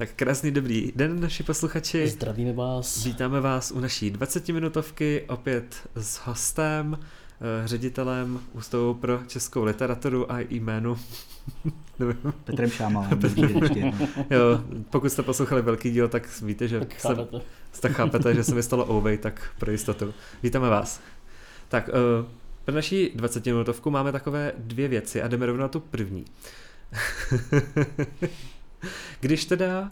Tak krásný dobrý den, naši posluchači. Zdravíme vás. Vítáme vás u naší 20-minutovky, opět s hostem, eh, ředitelem Ústavu pro českou literaturu a jménu. Petrem Šámalem. jo, pokud jste poslouchali velký díl, tak víte, že tak chápete. Se, tak chápete, že se mi stalo Ouvej, tak pro jistotu. Vítáme vás. Tak uh, pro naší 20-minutovku máme takové dvě věci a jdeme rovnou na tu první. Když teda uh,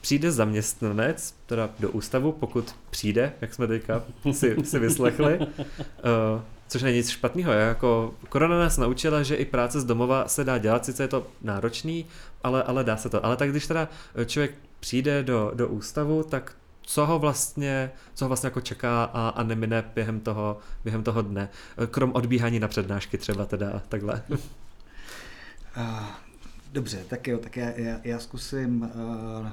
přijde zaměstnanec, teda do ústavu, pokud přijde, jak jsme teďka si, si vyslechli, uh, což není nic špatného, jako korona nás naučila, že i práce z domova se dá dělat, sice je to náročný, ale, ale dá se to. Ale tak když teda člověk přijde do, do ústavu, tak co ho vlastně, co ho vlastně jako čeká a, a nemine během toho, během toho dne. Krom odbíhání na přednášky třeba teda takhle. Dobře, tak jo, tak já, já, já zkusím uh, uh,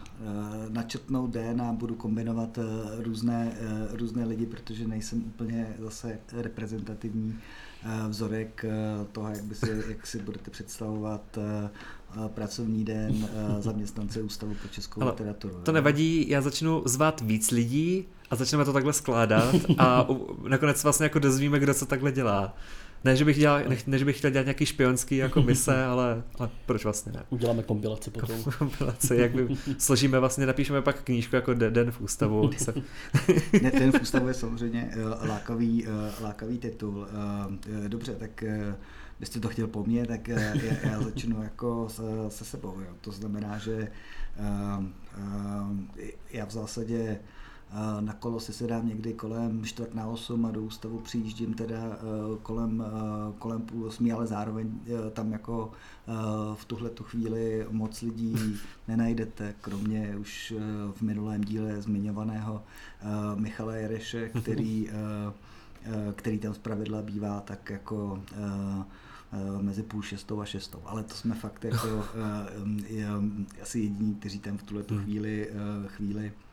načetnout den a budu kombinovat uh, různé, uh, různé lidi, protože nejsem úplně zase reprezentativní uh, vzorek uh, toho, jak, by si, jak si budete představovat uh, pracovní den uh, zaměstnance Ústavu pro českou Ale literaturu. To nevadí, já začnu zvát víc lidí a začneme to takhle skládat a nakonec vlastně jako dozvíme, kdo co takhle dělá. Ne, že bych, dělal, ne, ne, že bych chtěl dělat nějaký špionský jako mise, ale, ale proč vlastně ne? Uděláme kompilaci potom. kompilaci, jak by složíme vlastně, napíšeme pak knížku jako Den v ústavu. ne, Den v ústavu je samozřejmě eh, lákavý, eh, lákavý titul. Eh, dobře, tak byste to chtěl po mně, tak já, já začnu jako se, se sebou. Jo. To znamená, že já v zásadě na kolo si sedám někdy kolem čtvrt na osm a do ústavu přijíždím teda e, kolem, e, kolem půl osmi, ale zároveň e, tam jako v tuhle tu chvíli moc lidí nenajdete, kromě už v minulém díle zmiňovaného Michala Jereše, který, který tam zpravidla bývá tak jako mezi půl šestou a šestou. Ale to jsme fakt jako asi jediní, kteří tam v tuhle tu hmm. chvíli, chvíli Eh,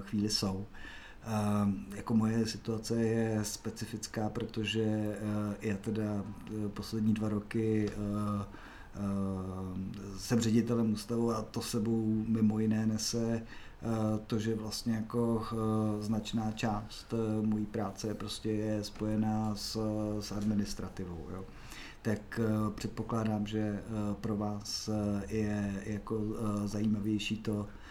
chvíli jsou. Uh, jako moje situace je specifická, protože uh, já teda poslední dva roky jsem ředitelem ústavu a to sebou mimo jiné nese to, že vlastně jako značná část mojí práce prostě je spojená s, s administrativou. Jo. Tak předpokládám, že pro vás je jako zajímavější to, Eh,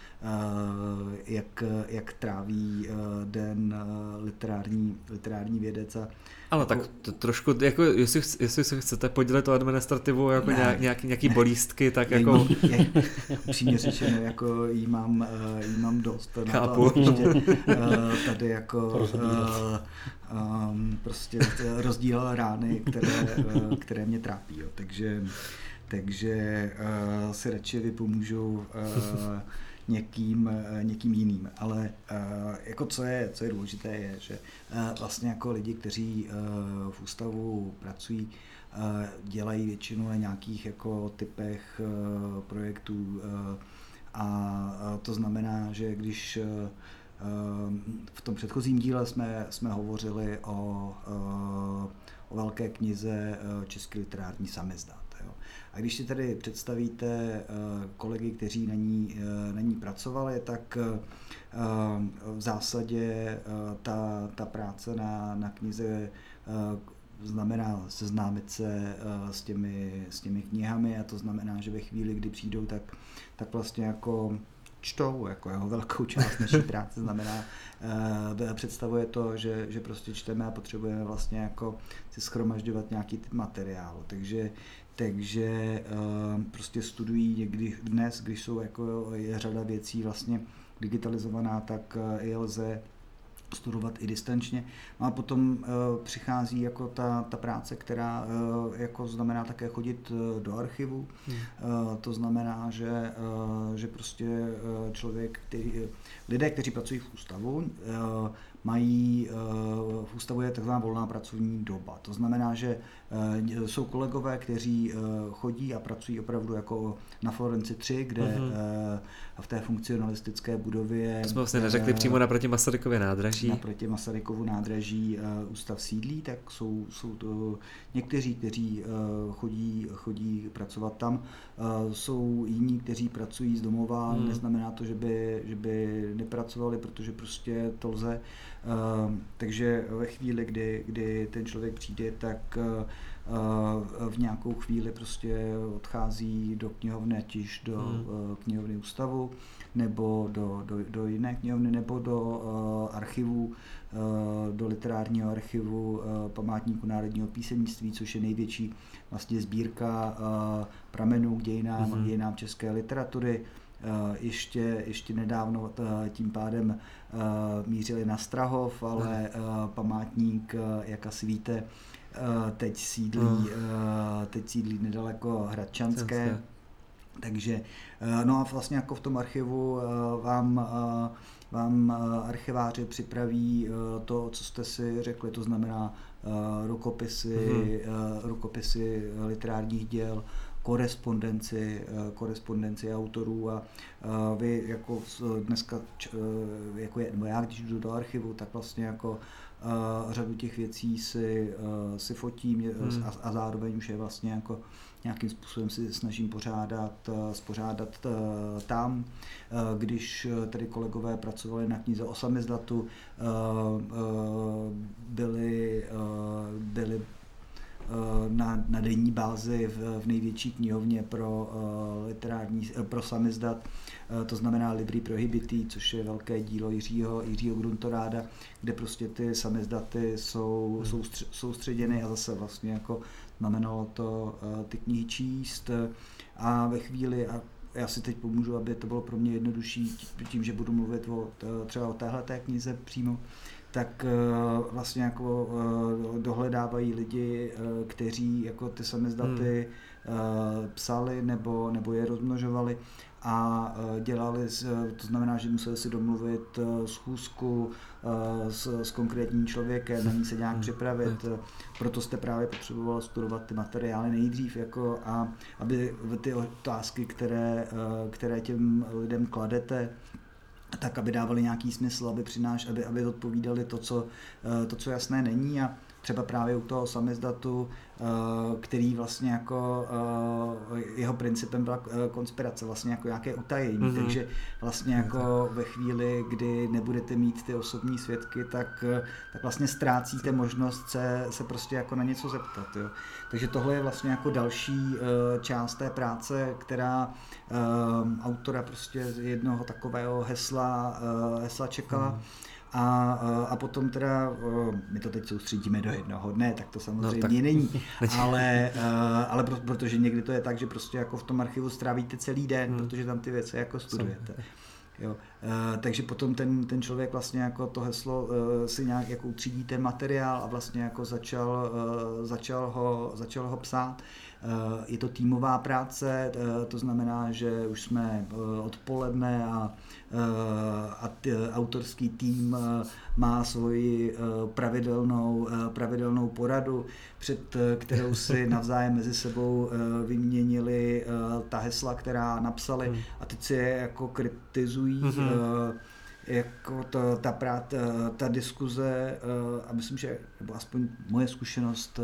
jak, jak tráví eh, den eh, literární, literární vědec. A ale tak to trošku, jako, jestli, jestli se chcete podělit o administrativu, jako ne, nějak, nějaký, nějaký ne, bolístky, tak je, jako... Je, upřímně řečeno, jako jí mám, jí mám dost. Chápu. To, ještě, tady jako um, prostě rozdílel rány, které, které mě trápí. Jo. Takže, takže uh, si radši vypomůžu uh, někým, eh, někým jiným. Ale eh, jako co je, co je důležité, je, že eh, vlastně jako lidi, kteří v ústavu pracují, dělají většinu na nějakých jako typech projektů a to znamená, že když v tom předchozím díle jsme, jsme hovořili o, o velké knize Český literární samizdat. A když si tedy představíte eh, kolegy, kteří na ní, eh, na ní pracovali, tak eh, v zásadě ta, ta práce na, na knize znamená seznámit se s těmi, s těmi knihami. A to znamená, že ve chvíli, kdy přijdou, tak, tak vlastně jako čtou, jako jeho velkou část naší práce znamená, představuje to, že, že prostě čteme a potřebujeme vlastně jako si schromažďovat nějaký typ materiálu. Takže takže uh, prostě studují někdy dnes, když jsou jako je řada věcí vlastně digitalizovaná, tak uh, je lze studovat i distančně. No a potom uh, přichází jako ta, ta práce, která uh, jako znamená také chodit uh, do archivu. Hmm. To znamená, že, že prostě člověk, který, lidé, kteří pracují v ústavu, mají, v ústavu je takzvaná volná pracovní doba. To znamená, že jsou kolegové, kteří chodí a pracují opravdu jako na Florenci 3, kde mm-hmm. v té funkcionalistické budově... To jsme vlastně neřekli přímo naproti Masarykově nádraží. Naproti Masarykovu nádraží ústav sídlí, tak jsou, jsou to někteří, kteří chodí, chodí pracovat tam. Jsou jiní, kteří pracují z domova, mm. neznamená to, že by, že by nepracovali, protože prostě to lze. Takže ve chvíli, kdy, kdy ten člověk přijde, tak v nějakou chvíli prostě odchází do knihovny, ať již do hmm. knihovny ústavu, nebo do, do, do jiné knihovny, nebo do uh, archivu, do literárního archivu památníku národního písemnictví, což je největší vlastně sbírka pramenů k dějinám, hmm. dějinám české literatury. Ještě, ještě nedávno tím pádem mířili na Strahov, ale památník, jak asi víte, teď sídlí, hmm. teď sídlí nedaleko Hradčanské. Takže, no a vlastně jako v tom archivu vám, vám archiváři připraví to, co jste si řekli, to znamená rukopisy, hmm. rukopisy literárních děl, korespondenci, korespondenci autorů a vy jako dneska, jako je, nebo já když jdu do archivu, tak vlastně jako řadu těch věcí si, si fotím hmm. a, a zároveň už je vlastně jako nějakým způsobem si snažím pořádat, spořádat tam. Když tedy kolegové pracovali na knize o samizdatu, byli, byli na, na denní bázi v, v největší knihovně pro uh, literární, pro samizdat, to znamená Libri Prohibity, což je velké dílo Jiřího, Jiřího Gruntoráda, kde prostě ty samizdaty jsou hmm. soustř, soustředěny a zase vlastně jako znamenalo to ty knihy číst a ve chvíli, a já si teď pomůžu, aby to bylo pro mě jednodušší tím, že budu mluvit o, třeba o téhle knize přímo, tak eh, vlastně jako eh, dohledávají lidi, eh, kteří jako ty samizdaty hmm. psali nebo, nebo je rozmnožovali a dělali, to znamená, že museli si domluvit schůzku s, s konkrétním člověkem, na ní se nějak hmm. připravit, proto jste právě potřeboval studovat ty materiály nejdřív, jako a aby ty otázky, které, které těm lidem kladete, tak aby dávali nějaký smysl, aby přináš, aby, aby odpovídali to co, eh, to, co jasné není. A třeba právě u toho samizdatu, eh, který vlastně jako eh, jeho principem byla konspirace, vlastně jako nějaké utajení, mm-hmm. takže vlastně jako ve chvíli, kdy nebudete mít ty osobní svědky, tak, tak vlastně ztrácíte možnost se, se prostě jako na něco zeptat. Jo. Takže tohle je vlastně jako další část té práce, která autora prostě jednoho takového hesla, hesla čekala. Mm a, a potom teda, my to teď soustředíme do jednoho dne, tak to samozřejmě no, tak. není, ale, ale protože někdy to je tak, že prostě jako v tom archivu strávíte celý den, hmm. protože tam ty věci jako studujete. Jo. takže potom ten, ten člověk vlastně jako to heslo si nějak jako utřídí ten materiál a vlastně jako začal, začal, ho, začal ho psát. Je to týmová práce, to znamená, že už jsme odpoledne a a autorský tým eh, má svoji eh, pravidelnou, eh, pravidelnou poradu, před kterou si navzájem mezi sebou vyměnili ta hesla, která napsali hmm. a teď si je jako kritizují. Mm-hmm jako to, ta, prát, ta diskuze, a myslím, že, nebo aspoň moje zkušenost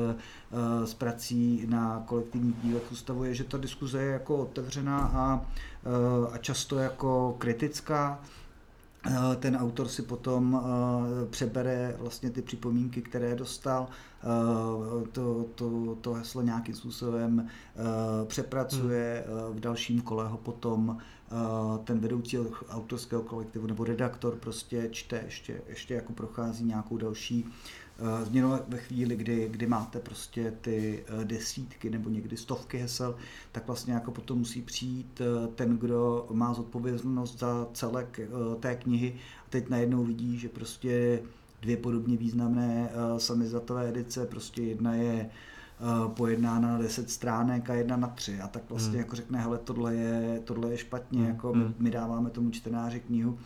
s prací na kolektivních dílech ústavu je, že ta diskuze je jako otevřená a, a často jako kritická. Ten autor si potom přebere vlastně ty připomínky, které dostal, to, to, to heslo nějakým způsobem přepracuje, hmm. v dalším kole ho potom ten vedoucí autorského kolektivu nebo redaktor prostě čte, ještě, ještě jako prochází nějakou další Eh, změnu ve chvíli, kdy, kdy máte prostě ty eh, desítky nebo někdy stovky hesel, tak vlastně jako potom musí přijít eh, ten, kdo má zodpovědnost za celek té knihy. A teď najednou vidí, že prostě dvě podobně významné samizdatové edice, prostě jedna je pojednána na 10 stránek a jedna na tři a tak vlastně hmm. jako řekne, hele, tohle je, tohle je špatně, hmm. jako my, hmm. my dáváme tomu čtenáři knihu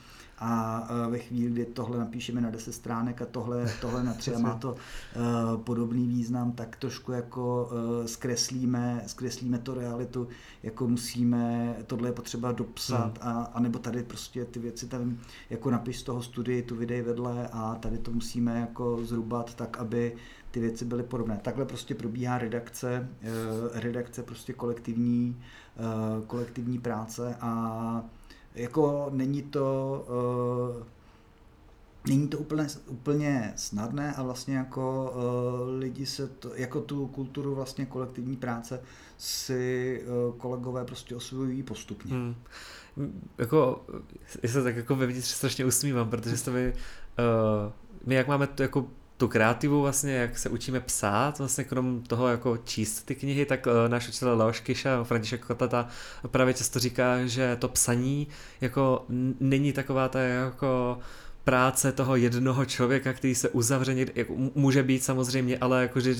a ve chvíli, kdy tohle napíšeme na 10 stránek a tohle, tohle na tři a má to uh, podobný význam, tak trošku jako uh, zkreslíme, zkreslíme to realitu, jako musíme, tohle je potřeba dopsat hmm. a, a nebo tady prostě ty věci tam jako napiš z toho studii, tu videj vedle a tady to musíme jako zhrubat tak, aby ty věci byly podobné. Takhle prostě probíhá redakce, uh, redakce prostě kolektivní, uh, kolektivní práce a jako není to, uh, není to úplně, úplně snadné a vlastně jako lidi se to, jako tu kulturu vlastně kolektivní práce si kolegové prostě osvojují postupně. Hmm. Jako, já se tak jako vevnitř strašně usmívám, protože jste mi, uh, my jak máme to jako tu kreativu vlastně, jak se učíme psát, vlastně krom toho jako číst ty knihy, tak uh, náš učitel Leoš Kiša, František Kotata právě často říká, že to psaní jako není taková ta jako práce toho jednoho člověka, který se uzavře někde, jako může být samozřejmě, ale jako vždy,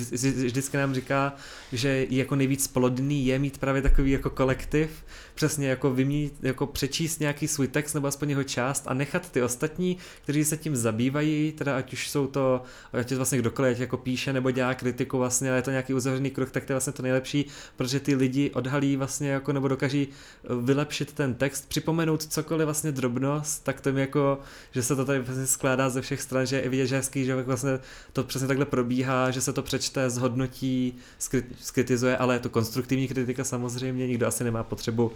vždycky nám říká, že jako nejvíc plodný je mít právě takový jako kolektiv, přesně jako vymít, jako přečíst nějaký svůj text nebo aspoň jeho část a nechat ty ostatní, kteří se tím zabývají, teda ať už jsou to, ať je vlastně kdokoliv, jako píše nebo dělá kritiku vlastně, ale je to nějaký uzavřený krok, tak to je vlastně to nejlepší, protože ty lidi odhalí vlastně jako nebo dokáží vylepšit ten text, připomenout cokoliv vlastně drobnost, tak to jako, že se to tady vlastně skládá ze všech stran, že je vidět, že hezký, že vlastně to přesně takhle probíhá, že se to přečte, zhodnotí, skritizuje, ale je to konstruktivní kritika samozřejmě, nikdo asi nemá potřebu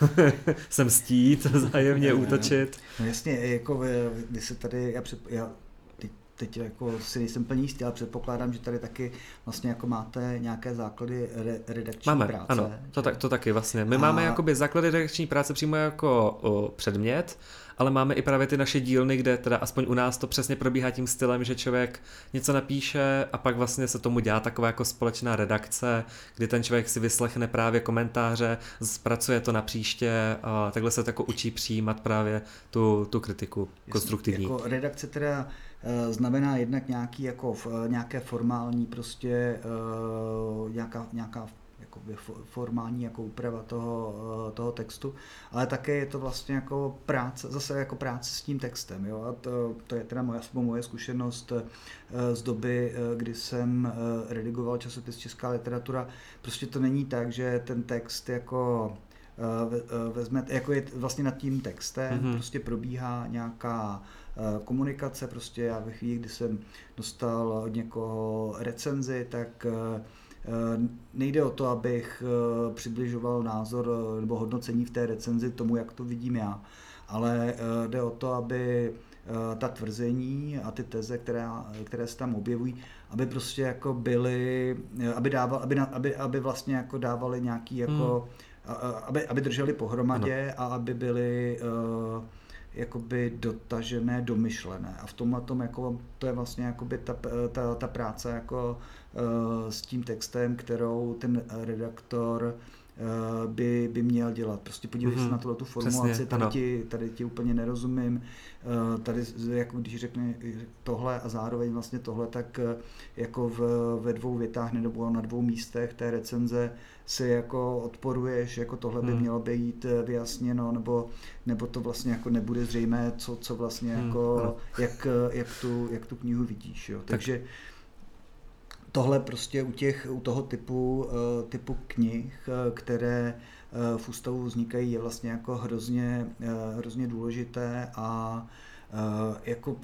se mstít, zájemně útočit. No jasně, jako vy, vy se tady, já, před, já teď, teď jako si nejsem plný jistý, ale předpokládám, že tady taky vlastně jako máte nějaké základy re, redakční máme, práce. ano, to, tak, to taky vlastně. My a... máme jakoby základy redakční práce přímo jako o, předmět, ale máme i právě ty naše dílny, kde teda aspoň u nás to přesně probíhá tím stylem, že člověk něco napíše a pak vlastně se tomu dělá taková jako společná redakce, kdy ten člověk si vyslechne právě komentáře, zpracuje to na příště a takhle se jako učí přijímat právě tu, tu kritiku konstruktivní. Jako redakce teda eh, znamená jednak nějaký jako nějaké formální prostě uh, nějaká, nějaká jakoby formální jako úprava toho, eh, toho textu, ale také je to vlastně jako práce, zase jako práce s tím textem. Jo? A to, to je teda moje, moje zkušenost eh, z doby, eh, kdy jsem redigoval časopis Česká literatura. Prostě to není tak, že ten text jako vezme, jako je vlastně nad tím textem, mm-hmm. prostě probíhá nějaká komunikace, prostě já ve chvíli, kdy jsem dostal od někoho recenzi, tak nejde o to, abych eh, přibližoval názor eh, nebo hodnocení v té recenzi tomu, jak to vidím já, ale jde o to, aby ta tvrzení a ty teze, které, které se tam objevují, aby prostě jako byly, aby, dával, aby, aby, aby vlastně jako dávali nějaký jako, hmm. aby, aby drželi pohromadě ano. a aby byly uh, jakoby dotažené, domyšlené. A v tomhle tom jako, to je vlastně jakoby ta, ta, ta práce jako s tím textem, kterou ten redaktor uh, by, by měl dělat. Prostě podívej mm-hmm. se mhm. na tuhle tu formulaci, Přesně, tady, ti, tady ti úplně nerozumím, uh, tady jako když řekne tohle a zároveň vlastně tohle, tak jako v, ve dvou větách nebo na dvou místech té recenze si jako odporuješ, jako tohle by hmm. mělo být eh, vyjasněno, nebo, nebo to vlastně jako nebude zřejmé, co, co vlastně hmm. jako, jak, jak, tu, jak tu knihu vidíš. Jo. Takže tohle prostě u, těch, u toho typu, uh, typu knih, uh, které uh, v ústavu vznikají, je vlastně jako hrozně, hrozně důležité a jako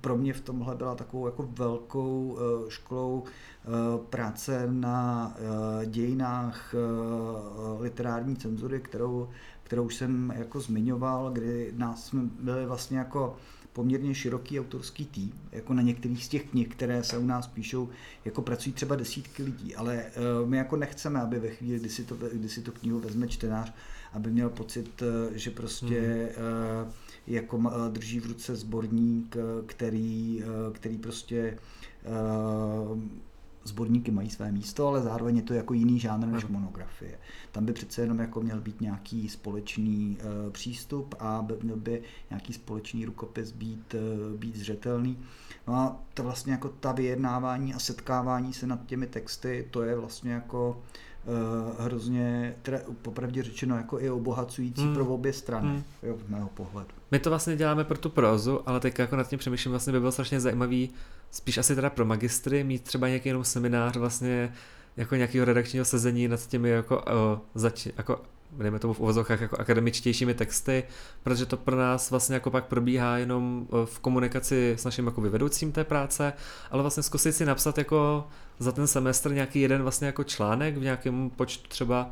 pro mě v tomhle byla takovou jako velkou školou Eh, práce na eh, dějinách eh, literární cenzury, kterou, kterou jsem jako zmiňoval, kdy nás jsme byli vlastně jako poměrně široký autorský tým, jako na některých z těch knih, které se u nás píšou, jako pracují třeba desítky lidí, ale my jako nechceme, aby ve chvíli, kdy si to, kdy si to knihu vezme čtenář, aby měl pocit, že prostě mm. jako drží v ruce sborník, který, který prostě sborníky mají své místo, ale zároveň je to jako jiný žánr než monografie. Tam by přece jenom jako měl být nějaký společný uh, přístup a by, měl by nějaký společný rukopis být, uh, být zřetelný. No a to vlastně jako ta vyjednávání a setkávání se nad těmi texty, to je vlastně jako uh, hrozně, teda popravdě řečeno, jako i obohacující hmm. pro obě strany, hmm. jo, v mého pohledu. My to vlastně děláme pro tu prózu, ale teď jako nad tím přemýšlím, vlastně by bylo strašně zajímavý, spíš asi teda pro magistry, mít třeba nějaký jenom seminář vlastně jako nějakého redakčního sezení nad těmi jako, uh, zač, jako dejme tomu v uvozovkách jako akademičtějšími texty, protože to pro nás vlastně jako pak probíhá jenom v komunikaci s naším jako vedoucím té práce, ale vlastně zkusit si napsat jako za ten semestr nějaký jeden vlastně jako článek v nějakém počtu třeba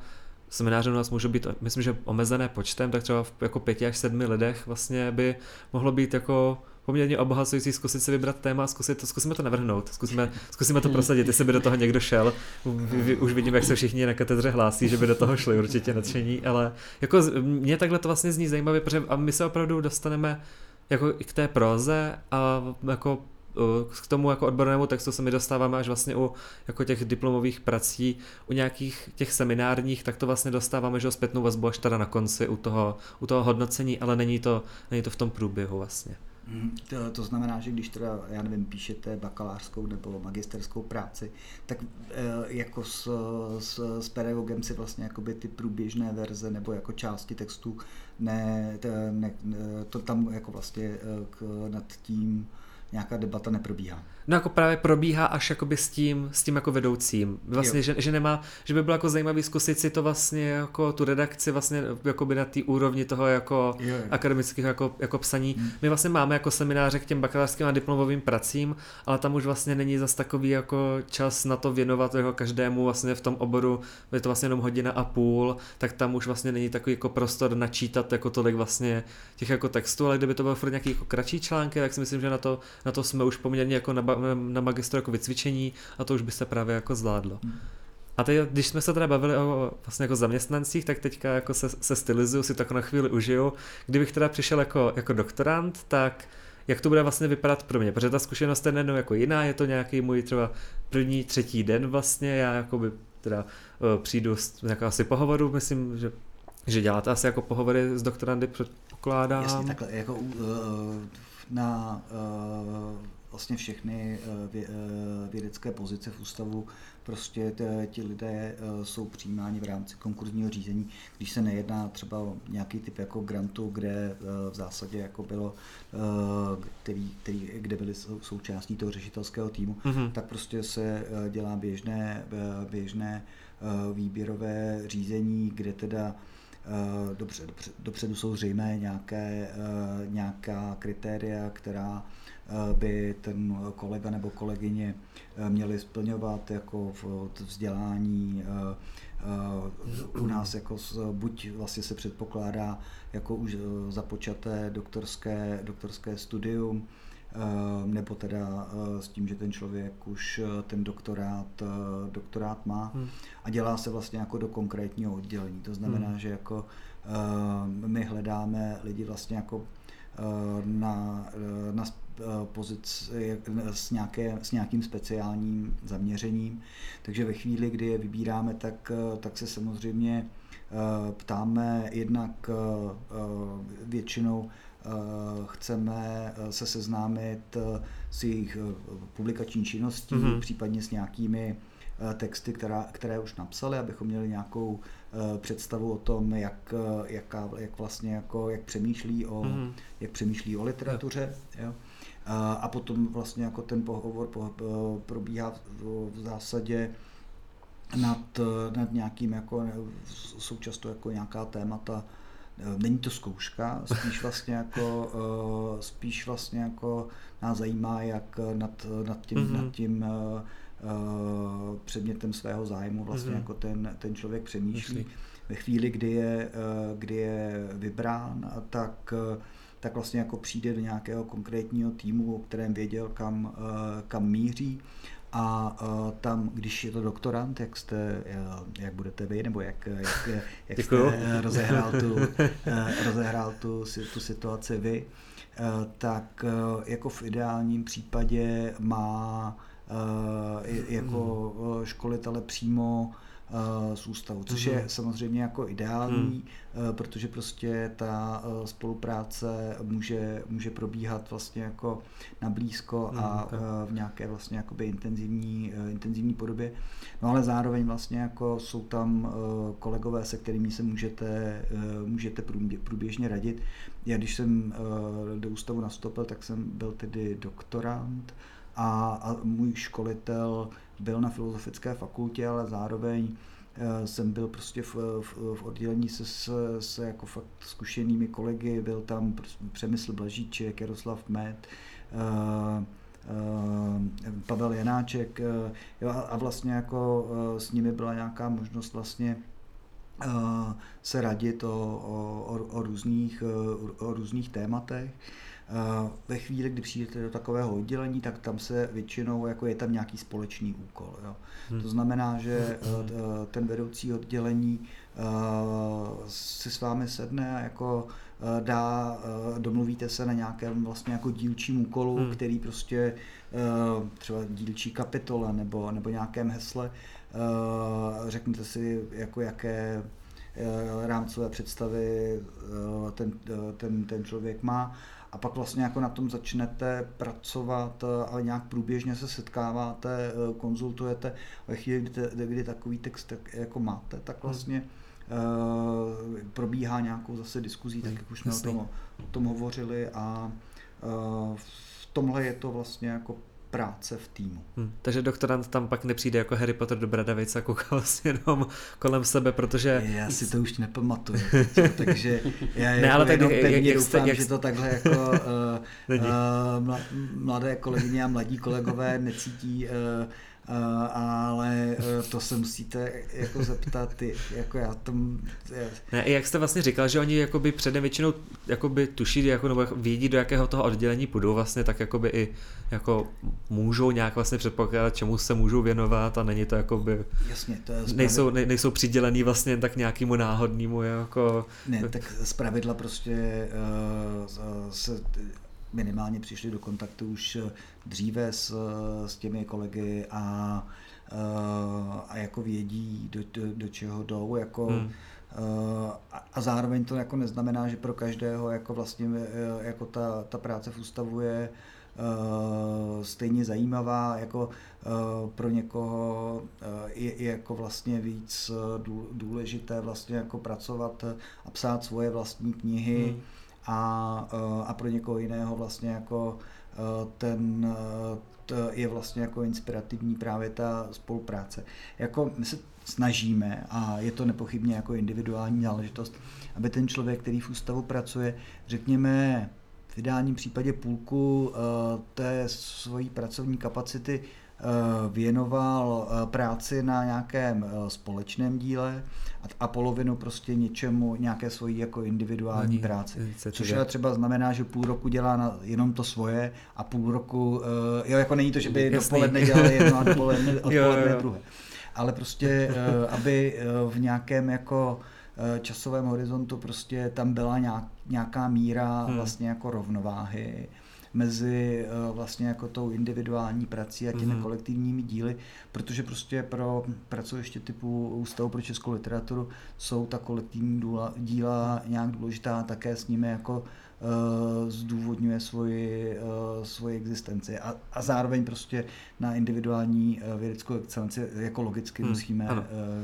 semináře u nás můžou být, myslím, že omezené počtem, tak třeba v jako pěti až sedmi lidech vlastně by mohlo být jako poměrně obohacující zkusit si vybrat téma, zkusit to, zkusíme to navrhnout, zkusíme, zkusíme to prosadit, jestli by do toho někdo šel. Už vidím, jak se všichni na katedře hlásí, že by do toho šli určitě nadšení, ale jako mě takhle to vlastně zní zajímavě, protože a my se opravdu dostaneme jako i k té proze a jako k tomu jako odbornému textu se mi dostáváme až vlastně u jako těch diplomových prací, u nějakých těch seminárních, tak to vlastně dostáváme, že zpětnou vazbu až teda na konci u toho, u toho hodnocení, ale není to, není to v tom průběhu vlastně. Mhm. To, to znamená, že když teda, já nevím, píšete bakalářskou nebo magisterskou práci, tak e, jako s, s, s pedagogem si vlastně jakoby ty průběžné verze nebo jako části textu ne, ne, ne to tam jako vlastně e, k, nad tím nějaká debata neprobíhá. No jako právě probíhá až jakoby s tím, s tím jako vedoucím. Vlastně, že, že, nemá, že by bylo jako zajímavý zkusit si to vlastně jako tu redakci vlastně jakoby na té úrovni toho jako jo, jo. akademického jako, jako psaní. Hmm. My vlastně máme jako semináře k těm bakalářským a diplomovým pracím, ale tam už vlastně není zas takový jako čas na to věnovat jako každému vlastně v tom oboru, je to vlastně jenom hodina a půl, tak tam už vlastně není takový jako prostor načítat jako tolik vlastně těch jako textů, ale kdyby to bylo furt nějaký jako kratší články, tak si myslím, že na to, na to jsme už poměrně jako na na magistru jako vycvičení a to už by se právě jako zvládlo. Hmm. A teď, když jsme se teda bavili o vlastně jako zaměstnancích, tak teďka jako se, se stylizuju, si to jako na chvíli užiju. Kdybych teda přišel jako, jako doktorant, tak jak to bude vlastně vypadat pro mě, protože ta zkušenost je nejenom jako jiná, je to nějaký můj třeba první, třetí den vlastně, já jako by teda uh, přijdu z nějakého asi pohovoru, myslím, že že děláte asi jako pohovory s doktorandy, předpokládám. Jasně, takhle, jako uh, na uh, vlastně všechny eh, eh, vědecké pozice v ústavu prostě ti lidé eh, jsou přijímáni v rámci konkurzního řízení, když se nejedná třeba o nějaký typ jako grantu, kde v zásadě jako bylo, který, který, kde byly součástí toho řešitelského týmu, mm-hmm. tak prostě se dělá běžné, běžné výběrové řízení, kde teda dobře, dobře, dopředu jsou zřejmé nějaké, nějaká kritéria, která Eh, by ten kolega nebo kolegyně eh, měli splňovat jako vzdělání eh, u nás jako buď vlastně se předpokládá jako už započaté doktorské, doktorské studium, nebo teda s tím, že ten člověk už ten doktorát, doktorát má hmm. a dělá se vlastně jako do konkrétního oddělení. To znamená, hmm. že jako my hledáme lidi vlastně jako na, na Eh, pozic s, nějaké, s nějakým speciálním zaměřením. Takže ve chvíli, kdy je vybíráme, tak, eh, tak se samozřejmě eh, ptáme jednak většinou chceme se seznámit s jejich publikační činností, mm-hmm. případně s nějakými texty, která, které už napsali, abychom měli nějakou představu o tom, jak, jaká, jak vlastně jako, jak přemýšlí o, mm-hmm. jak přemýšlí o literatuře. Jo. A potom vlastně jako ten pohovor probíhá v zásadě nad, nad nějakým jako současto jako nějaká témata. Není to zkouška, spíš vlastně jako, spíš vlastně jako nás zajímá, jak nad, nad tím, mm-hmm. nad tím předmětem svého zájmu vlastně mm-hmm. jako ten, ten člověk přemýšlí. Myslím. Ve chvíli, kdy je, kdy je vybrán, tak tak vlastně jako přijde do nějakého konkrétního týmu, o kterém věděl, kam, eh, kam míří. A uh, tam, když je to doktorant, jak jste, jak budete vy, nebo jak, jak, jak jste rozehrál, tu, rozehrál tu, tu situaci vy, tak jako v ideálním případě má jako hmm. školitele přímo Eh, z ústavu, což je mhm. samozřejmě jako ideální, hmm. protože prostě ta eh, spolupráce může, může probíhat vlastně jako na blízko hmm, a tak. v nějaké vlastně jakoby intenzivní, intenzivní podobě. No ale zároveň vlastně jako jsou tam kolegové, se kterými se můžete, můžete průběžně radit. Já když jsem do ústavu nastoupil, tak jsem byl tedy doktorant a, a můj školitel byl na filozofické fakultě, ale zároveň eh, jsem byl prostě v, v, v oddělení se, se, se jako fakt zkušenými kolegy, byl tam Přemysl Blažíček, Jaroslav Met, uh, uh, Pavel Janáček jo, a vlastně jako uh, s nimi byla nějaká možnost vlastně se radit o, o, o, různých, o různých tématech. Ve chvíli, kdy přijdete do takového oddělení, tak tam se většinou, jako je tam nějaký společný úkol. Jo. Hmm. To znamená, že hmm. eh, ten vedoucí oddělení eh, si s vámi sedne a jako eh, dá, domluvíte se na nějakém vlastně jako dílčím úkolu, hmm. který prostě třeba dílčí kapitole nebo, nebo nějakém hesle, řeknete si, jako jaké rámcové představy ten, ten, ten člověk má a pak vlastně jako na tom začnete pracovat eh, a nějak průběžně se setkáváte, eh, konzultujete. Ve chvíli, kdy, kdy takový text tak jako máte, tak hmm. vlastně uh, probíhá nějakou zase diskuzí, tak hmm, jak už jsme o tom, o tom hovořili a uh, v tomhle je to vlastně jako práce v týmu. Hmm. Takže doktorant tam pak nepřijde jako Harry Potter do Bradavice a kouká vlastně jenom kolem sebe, protože... Já si to už nepamatuju, takže já ne, jako ale tak, jenom pevně jak, doufám, jak, že to takhle jako uh, uh, mladé kolegyně a mladí kolegové necítí Uh, ale uh, to se musíte jako zeptat ty, jako já. Je... Ne, jak jste vlastně říkal, že oni jakoby předem většinou jakoby tuší, jako, nebo vědí, do jakého toho oddělení půjdou vlastně, tak jakoby i jako můžou nějak vlastně předpokládat, čemu se můžou věnovat a není to jakoby... Jasně, to je nejsou, ne, nejsou přidělený vlastně tak nějakému náhodnému jako... Ne, tak z pravidla prostě uh, se minimálně přišli do kontaktu už eh, dříve s, eh, s těmi kolegy a, eh, a jako vědí, do, do, do čeho jdou, jako hmm. a zároveň to jako neznamená, že pro každého jako vlastně jako ta, ta práce v ústavu je stejně zajímavá, jako pro někoho je, je jako vlastně víc důležité vlastně jako pracovat a psát svoje vlastní knihy, hmm a, eh, a pro někoho jiného vlastně jako eh, ten eh, je vlastně jako inspirativní právě ta spolupráce. Jako my se snažíme, a je to nepochybně jako individuální záležitost, aby ten člověk, který v ústavu pracuje, řekněme v ideálním případě půlku té svojí pracovní kapacity věnoval práci na nějakém společném díle a polovinu prostě něčemu, nějaké svojí jako individuální Ani, práci. Což ale třeba znamená, že půl roku dělá na jenom to svoje a půl roku, jo, jako není to, že by Jasný. dopoledne dělal jedno a dopoledne, odpoledne jo, jo. druhé. Ale prostě, aby v nějakém jako časovém horizontu prostě tam byla nějak, nějaká míra hmm. vlastně jako rovnováhy mezi eh, vlastně jako tou individuální prací a těmi mm-hmm. kolektivními díly, protože prostě pro pracoviště typu Ústavu pro českou literaturu jsou ta kolektivní díla, díla nějak důležitá, také s nimi jako uh, zdůvodňuje svoji, uh, svoji existenci a, a zároveň prostě na individuální vědeckou excelenci jako logicky hmm, musíme uh,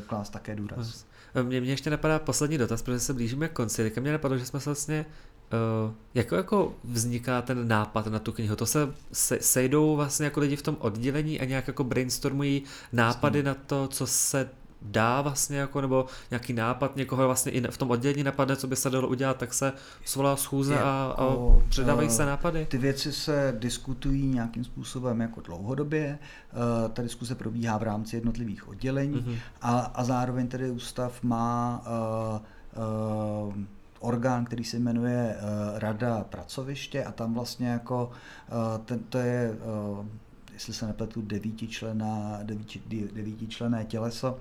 klást také důraz. Mě, mě ještě napadá poslední dotaz, protože se blížíme k konci. Teďka mě napadlo, že jsme se vlastně Uh, jako, jako vzniká ten nápad na tu knihu? To se, se sejdou vlastně jako lidi v tom oddělení a nějak jako brainstormují nápady na to, co se dá vlastně jako, nebo nějaký nápad někoho vlastně i v tom oddělení napadne, co by se dalo udělat, tak se svolá schůze jako, a, a předávají se eh, nápady. Ty věci se diskutují nějakým způsobem jako dlouhodobě, uh, ta diskuse probíhá v rámci jednotlivých oddělení mm-hmm. a, a zároveň tedy ústav má uh, uh, orgán, který se jmenuje uh, Rada pracoviště a tam vlastně jako uh, ten, to je uh, jestli se nepletu, devítičlená, devíti, devítičlené těleso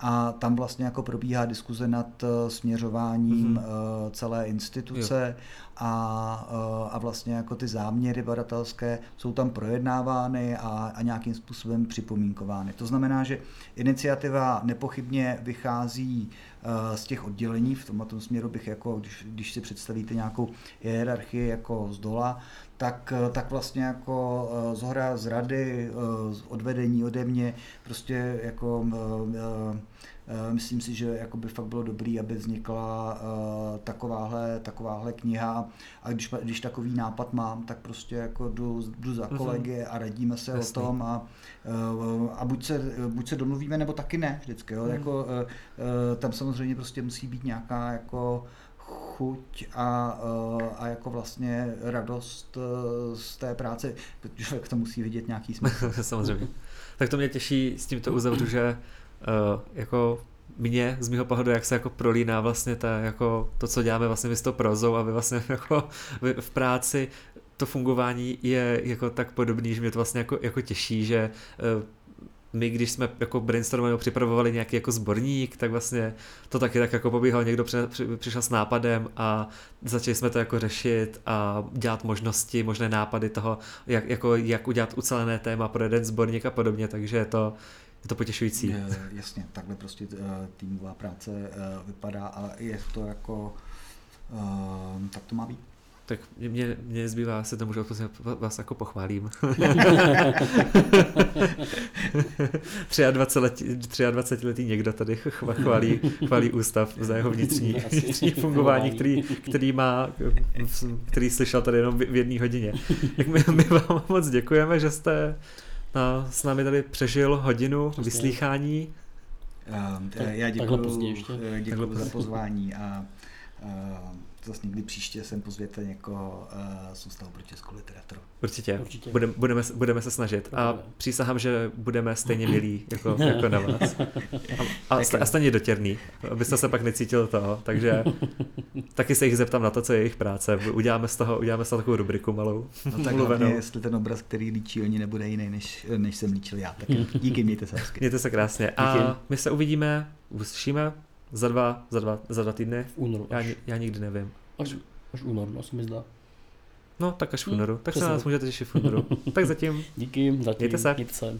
a tam vlastně jako probíhá diskuze nad směřováním mm-hmm. celé instituce a, a vlastně jako ty záměry badatelské jsou tam projednávány a, a nějakým způsobem připomínkovány. To znamená, že iniciativa nepochybně vychází z těch oddělení, v tomto směru bych jako, když, když si představíte nějakou hierarchii jako z dola, tak, tak vlastně jako z hora, z rady, z odvedení ode mě, prostě jako Eh, myslím si, že jako by fakt bylo dobré, aby vznikla takováhle, takováhle kniha a když, když takový nápad mám, tak prostě jako jdu, jdu za mhm. kolegy a radíme se Jasný. o tom a, a buď, se, buď se domluvíme, nebo taky ne vždycky. Jo? Mm. Jako, tam samozřejmě prostě musí být nějaká jako chuť a, a jako vlastně radost z té práce, protože to musí vidět nějaký smysl. samozřejmě. Tak to mě těší s tímto uzavřu, že uh, jako mě z mého pohledu, jak se jako prolíná vlastně ta, jako to, co děláme vlastně my s tou prozou a vy vlastně jako v práci to fungování je jako tak podobný, že mě to vlastně jako, jako těší, že my, když jsme jako brainstormovali, připravovali nějaký jako sborník, tak vlastně to taky tak jako pobíhal, někdo při, při, přišel s nápadem a začali jsme to jako řešit a dělat možnosti, možné nápady toho, jak, jako, jak udělat ucelené téma pro jeden sborník a podobně, takže je to, je to potěšující. Jasně, takhle prostě eh, týmová práce eh, vypadá a je to jako, eh, tak to má být. Tak mě, mě zbývá se tomu, že vás jako pochválím. 23 letý, 23 letý někdo tady chválí, chválí ústav za jeho vnitřní, vnitřní fungování, který, který má, který slyšel tady jenom v jedné hodině. Tak my, my vám moc děkujeme, že jste a s námi tady přežil hodinu Přesně. vyslýchání. Uh, já děkuji, děkuji za pozvání a uh, zase někdy příště sem pozvěte někoho uh, z Ústavu pro českou literaturu. Určitě, Určitě. Budem, budeme, budeme se snažit a přísahám, že budeme stejně milí jako, jako na vás. A, a, a stejně dotěrný, abyste se pak necítil toho, takže taky se jich zeptám na to, co je jejich práce. Uděláme z toho, uděláme z toho takovou rubriku malou. No tak hlavně, jestli ten obraz, který líčí oni, nebude jiný, než, než jsem líčil já. Tak díky, mějte se hezky. Mějte se krásně. A my se uvidíme, uslyšíme za dva, za dva, za dva týdny? V únoru. Já, já nikdy nevím. Až, až únoru, asi mi zdá. No, tak až v únoru. Tak se nás můžete těšit v únoru. tak zatím. Díky, zatím. Mějte se. Mějte se.